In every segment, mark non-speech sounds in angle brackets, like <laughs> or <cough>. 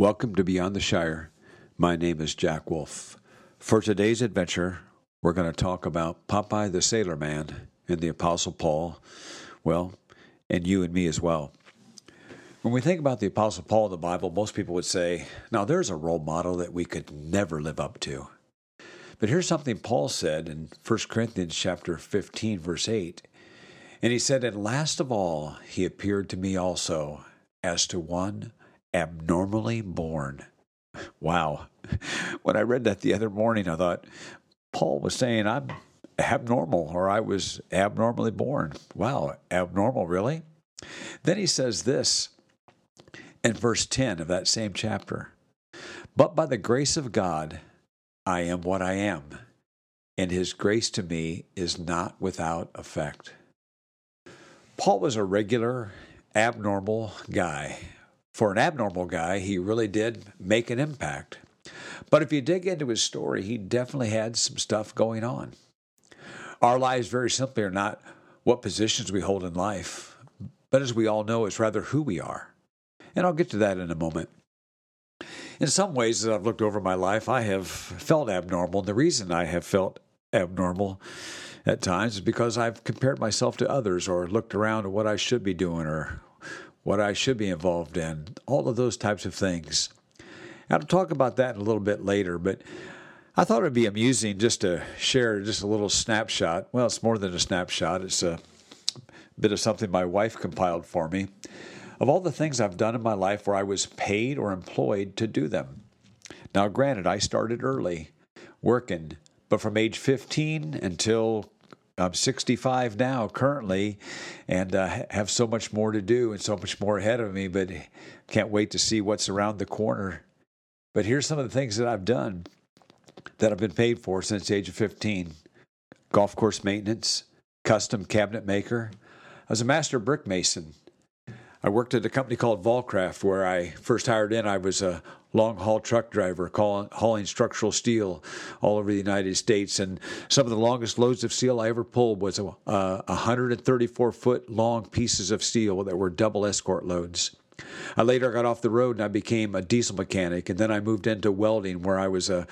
Welcome to Beyond the Shire. My name is Jack Wolf. For today's adventure, we're going to talk about Popeye the Sailor Man and the Apostle Paul, well, and you and me as well. When we think about the Apostle Paul in the Bible, most people would say, now there's a role model that we could never live up to. But here's something Paul said in 1 Corinthians chapter 15 verse 8. And he said, "And last of all, he appeared to me also as to one abnormally born." Wow. When I read that the other morning, I thought Paul was saying I'm abnormal or I was abnormally born. Wow, abnormal, really? Then he says this in verse 10 of that same chapter But by the grace of God, I am what I am, and his grace to me is not without effect. Paul was a regular, abnormal guy. For an abnormal guy, he really did make an impact. But if you dig into his story, he definitely had some stuff going on. Our lives, very simply, are not what positions we hold in life, but as we all know, it's rather who we are. And I'll get to that in a moment. In some ways, as I've looked over my life, I have felt abnormal. And the reason I have felt abnormal at times is because I've compared myself to others or looked around at what I should be doing or what I should be involved in, all of those types of things. I'll talk about that a little bit later, but I thought it would be amusing just to share just a little snapshot. Well, it's more than a snapshot, it's a bit of something my wife compiled for me of all the things I've done in my life where I was paid or employed to do them. Now, granted, I started early working, but from age 15 until I'm 65 now currently and uh, have so much more to do and so much more ahead of me, but can't wait to see what's around the corner. But here's some of the things that I've done that I've been paid for since the age of 15 golf course maintenance, custom cabinet maker. I was a master brick mason. I worked at a company called Volcraft where I first hired in. I was a long haul truck driver hauling structural steel all over the United States. And some of the longest loads of steel I ever pulled was a, uh, 134 foot long pieces of steel that were double escort loads. I later got off the road and I became a diesel mechanic, and then I moved into welding, where I was a,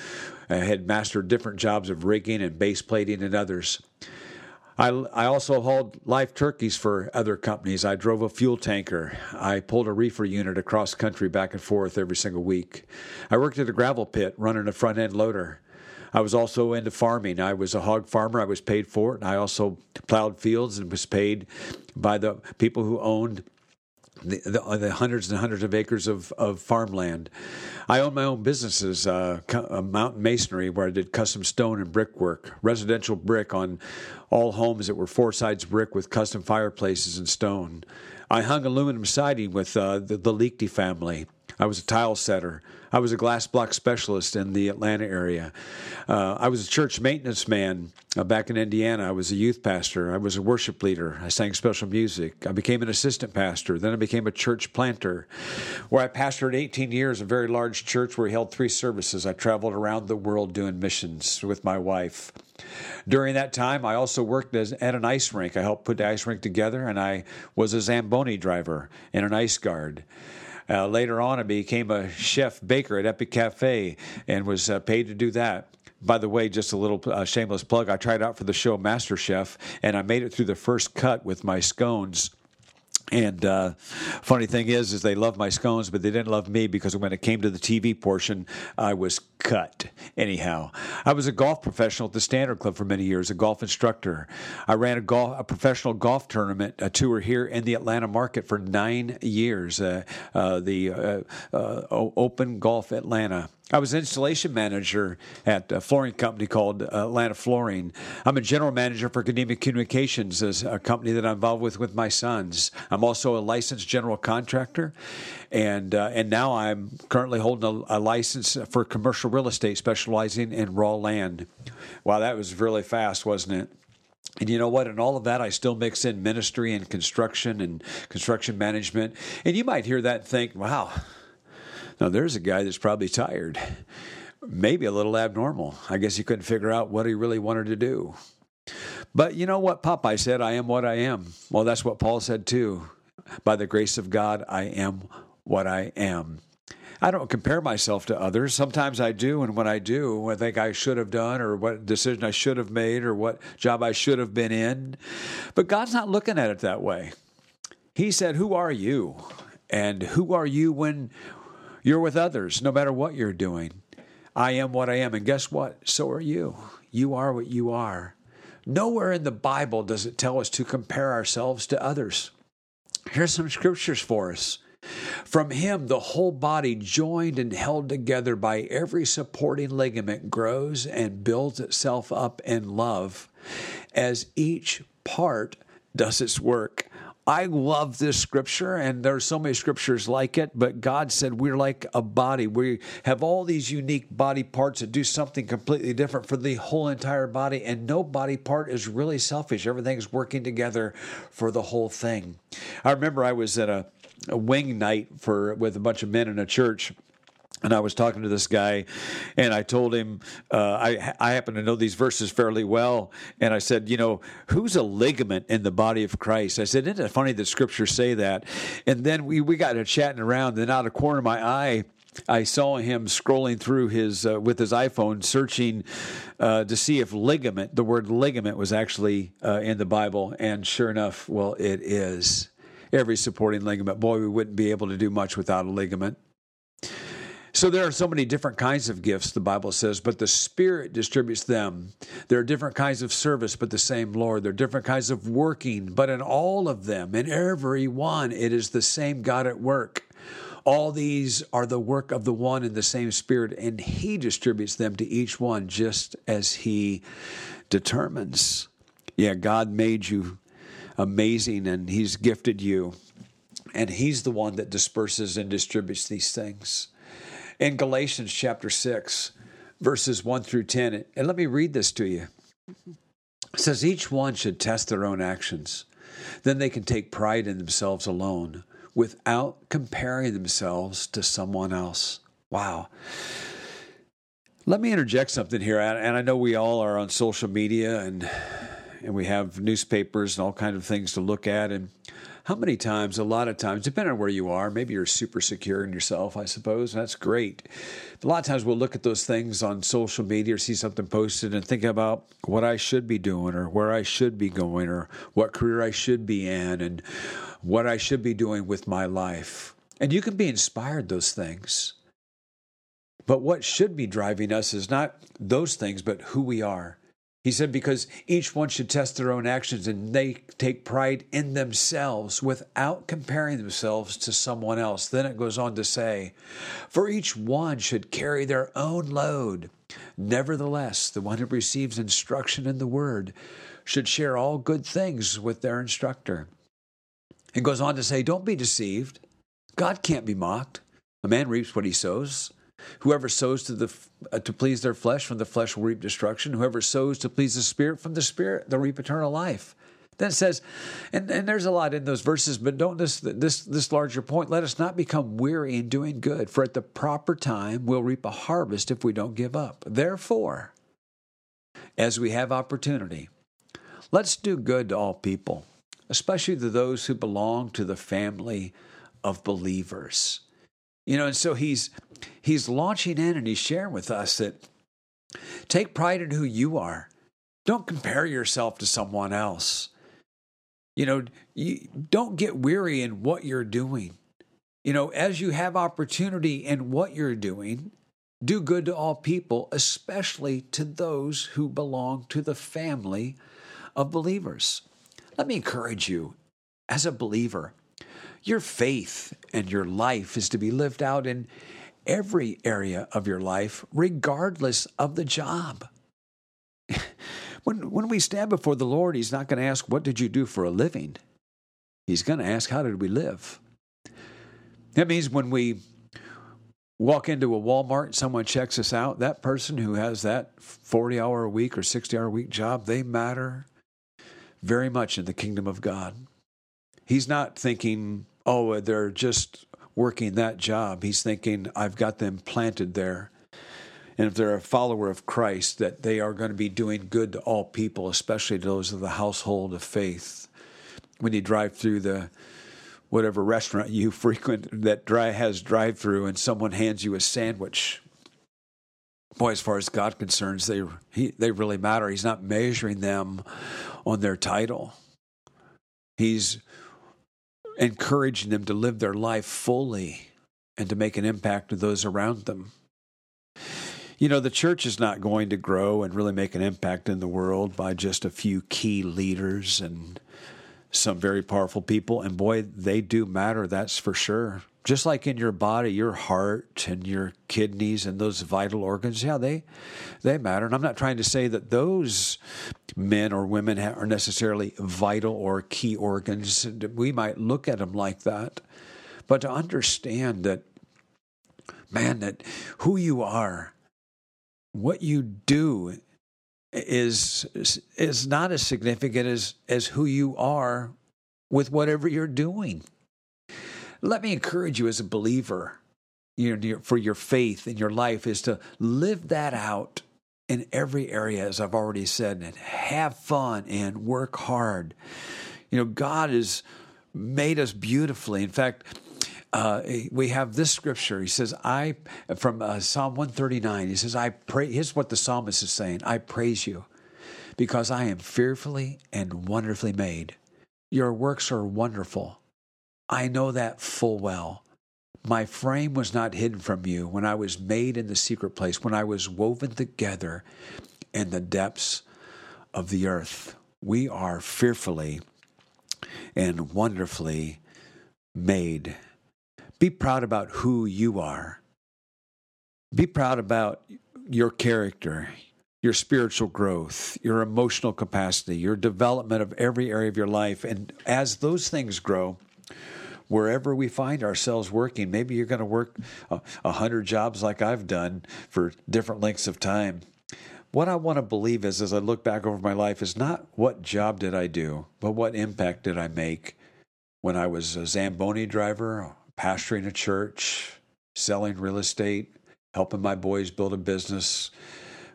I had mastered different jobs of rigging and base plating and others. I, I also hauled live turkeys for other companies. I drove a fuel tanker. I pulled a reefer unit across country back and forth every single week. I worked at a gravel pit running a front end loader. I was also into farming. I was a hog farmer. I was paid for it. And I also plowed fields and was paid by the people who owned the, the, uh, the, hundreds and hundreds of acres of, of farmland. I own my own businesses, uh, uh, mountain masonry, where I did custom stone and brickwork, residential brick on all homes that were four sides brick with custom fireplaces and stone. I hung aluminum siding with uh, the, the Liechty family. I was a tile setter. I was a glass block specialist in the Atlanta area. Uh, I was a church maintenance man uh, back in Indiana. I was a youth pastor. I was a worship leader. I sang special music. I became an assistant pastor. Then I became a church planter, where I pastored 18 years, a very large church where we held three services. I traveled around the world doing missions with my wife. During that time, I also worked as, at an ice rink. I helped put the ice rink together, and I was a Zamboni driver and an ice guard. Uh, later on, I became a chef baker at Epic Cafe and was uh, paid to do that. By the way, just a little uh, shameless plug. I tried out for the show Master Chef, and I made it through the first cut with my scones and uh, funny thing is, is they love my scones, but they didn't love me because when it came to the TV portion, I was cut. Anyhow, I was a golf professional at the Standard Club for many years, a golf instructor. I ran a golf, a professional golf tournament, a tour here in the Atlanta market for nine years, uh, uh, the uh, uh, Open Golf Atlanta. I was installation manager at a flooring company called Atlanta Flooring. I'm a general manager for Academic Communications, a company that I'm involved with with my sons. I'm also a licensed general contractor, and uh, and now I'm currently holding a, a, license for commercial real estate, specializing in raw land. Wow, that was really fast, wasn't it? And you know what? In all of that, I still mix in ministry and construction and construction management. And you might hear that and think, wow now, there's a guy that's probably tired, maybe a little abnormal. I guess he couldn't figure out what he really wanted to do. But you know what Popeye said, I am what I am. Well, that's what Paul said too. By the grace of God, I am what I am. I don't compare myself to others. Sometimes I do, and when I do, I think I should have done, or what decision I should have made, or what job I should have been in. But God's not looking at it that way. He said, Who are you? And who are you when you're with others, no matter what you're doing? I am what I am. And guess what? So are you. You are what you are. Nowhere in the Bible does it tell us to compare ourselves to others. Here's some scriptures for us. From him, the whole body, joined and held together by every supporting ligament, grows and builds itself up in love as each part does its work. I love this scripture, and there are so many scriptures like it, but God said we're like a body. We have all these unique body parts that do something completely different for the whole entire body, and no body part is really selfish. Everything's working together for the whole thing. I remember I was at a, a wing night for with a bunch of men in a church and I was talking to this guy, and I told him uh, I I happen to know these verses fairly well, and I said, you know, who's a ligament in the body of Christ? I said, isn't it funny that Scriptures say that? And then we we got to chatting around, and out of corner of my eye. I saw him scrolling through his uh, with his iPhone, searching uh, to see if ligament, the word ligament, was actually uh, in the Bible, and sure enough, well, it is. Every supporting ligament. Boy, we wouldn't be able to do much without a ligament. So there are so many different kinds of gifts, the Bible says, but the Spirit distributes them. There are different kinds of service, but the same Lord. There are different kinds of working, but in all of them, in every one, it is the same God at work. All these are the work of the one and the same Spirit, and He distributes them to each one just as He determines. Yeah, God made you amazing, and He's gifted you, and He's the one that disperses and distributes these things in Galatians chapter 6, verses 1 through 10. And let me read this to you. It says, Each one should test their own actions. Then they can take pride in themselves alone without comparing themselves to someone else. Wow. Let me interject something here. And I know we all are on social media and and we have newspapers and all kinds of things to look at. And how many times, a lot of times, depending on where you are, maybe you're super secure in yourself, I suppose. That's great. A lot of times we'll look at those things on social media or see something posted and think about what I should be doing or where I should be going or what career I should be in and what I should be doing with my life. And you can be inspired those things. But what should be driving us is not those things, but who we are. He said, because each one should test their own actions and they take pride in themselves without comparing themselves to someone else. Then it goes on to say, for each one should carry their own load. Nevertheless, the one who receives instruction in the word should share all good things with their instructor. It goes on to say, don't be deceived. God can't be mocked. A man reaps what he sows. Whoever sows to the uh, to please their flesh, from the flesh will reap destruction. Whoever sows to please the Spirit, from the Spirit they'll reap eternal life. Then it says, and, and there's a lot in those verses, but don't this this this larger point. Let us not become weary in doing good, for at the proper time we'll reap a harvest if we don't give up. Therefore, as we have opportunity, let's do good to all people, especially to those who belong to the family of believers. You know, and so he's he's launching in and he's sharing with us that take pride in who you are. Don't compare yourself to someone else. You know, you don't get weary in what you're doing. You know, as you have opportunity in what you're doing, do good to all people, especially to those who belong to the family of believers. Let me encourage you as a believer your faith and your life is to be lived out in every area of your life, regardless of the job. <laughs> when, when we stand before the Lord, He's not going to ask, What did you do for a living? He's going to ask, How did we live? That means when we walk into a Walmart and someone checks us out, that person who has that 40 hour a week or 60 hour a week job, they matter very much in the kingdom of God. He's not thinking, oh, they're just working that job. He's thinking, I've got them planted there. And if they're a follower of Christ, that they are going to be doing good to all people, especially to those of the household of faith. When you drive through the whatever restaurant you <laughs> frequent that dry has drive through and someone hands you a sandwich boy as far as god concerns they he, they really matter he's not measuring them on their title he's encouraging them to live their life fully and to make an impact to those around them you know the church is not going to grow and really make an impact in the world by just a few key leaders and some very powerful people, and boy, they do matter, that's for sure. Just like in your body, your heart and your kidneys and those vital organs, yeah, they they matter. And I'm not trying to say that those men or women are necessarily vital or key organs. We might look at them like that, but to understand that, man, that who you are, what you do is is not as significant as as who you are with whatever you're doing. Let me encourage you as a believer, you know, for your faith in your life is to live that out in every area, as I've already said, and have fun and work hard. You know, God has made us beautifully. In fact, uh, we have this scripture. He says, I, from uh, Psalm 139, he says, I pray, here's what the psalmist is saying I praise you because I am fearfully and wonderfully made. Your works are wonderful. I know that full well. My frame was not hidden from you when I was made in the secret place, when I was woven together in the depths of the earth. We are fearfully and wonderfully made. Be proud about who you are. Be proud about your character, your spiritual growth, your emotional capacity, your development of every area of your life. And as those things grow, wherever we find ourselves working, maybe you're going to work a hundred jobs like I've done for different lengths of time. What I want to believe is, as I look back over my life, is not what job did I do, but what impact did I make when I was a Zamboni driver, pastoring a church, selling real estate, helping my boys build a business,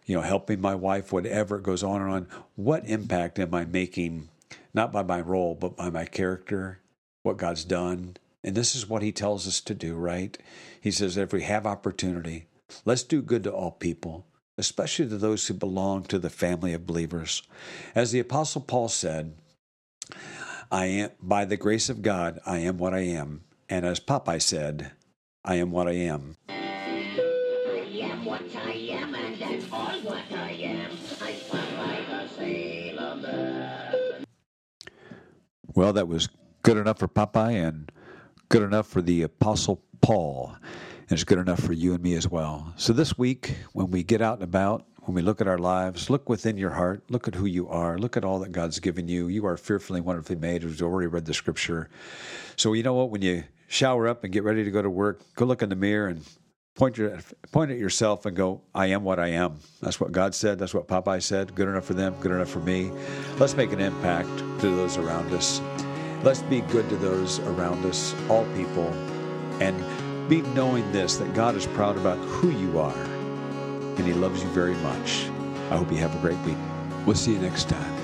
you know, helping my wife, whatever it goes on and on. What impact am I making, not by my role, but by my character, what God's done? And this is what He tells us to do, right? He says, if we have opportunity, let's do good to all people, especially to those who belong to the family of believers. As the Apostle Paul said, I am, by the grace of God, I am what I am. And as Popeye said, I am what I am. I am what I am, and that's all what I am. I Popeye the Sailor Man. Well, that was good enough for Popeye and good enough for the Apostle Paul. And it's good enough for you and me as well. So this week, when we get out and about, when we look at our lives, look within your heart, look at who you are, look at all that God's given you. You are fearfully and wonderfully made. We've already read the scripture. So you know what? When you shower up and get ready to go to work, go look in the mirror and point your point at yourself and go, I am what I am. That's what God said. That's what Popeye said. Good enough for them, good enough for me. Let's make an impact to those around us. Let's be good to those around us, all people, and be knowing this that God is proud about who you are and He loves you very much. I hope you have a great week. We'll see you next time.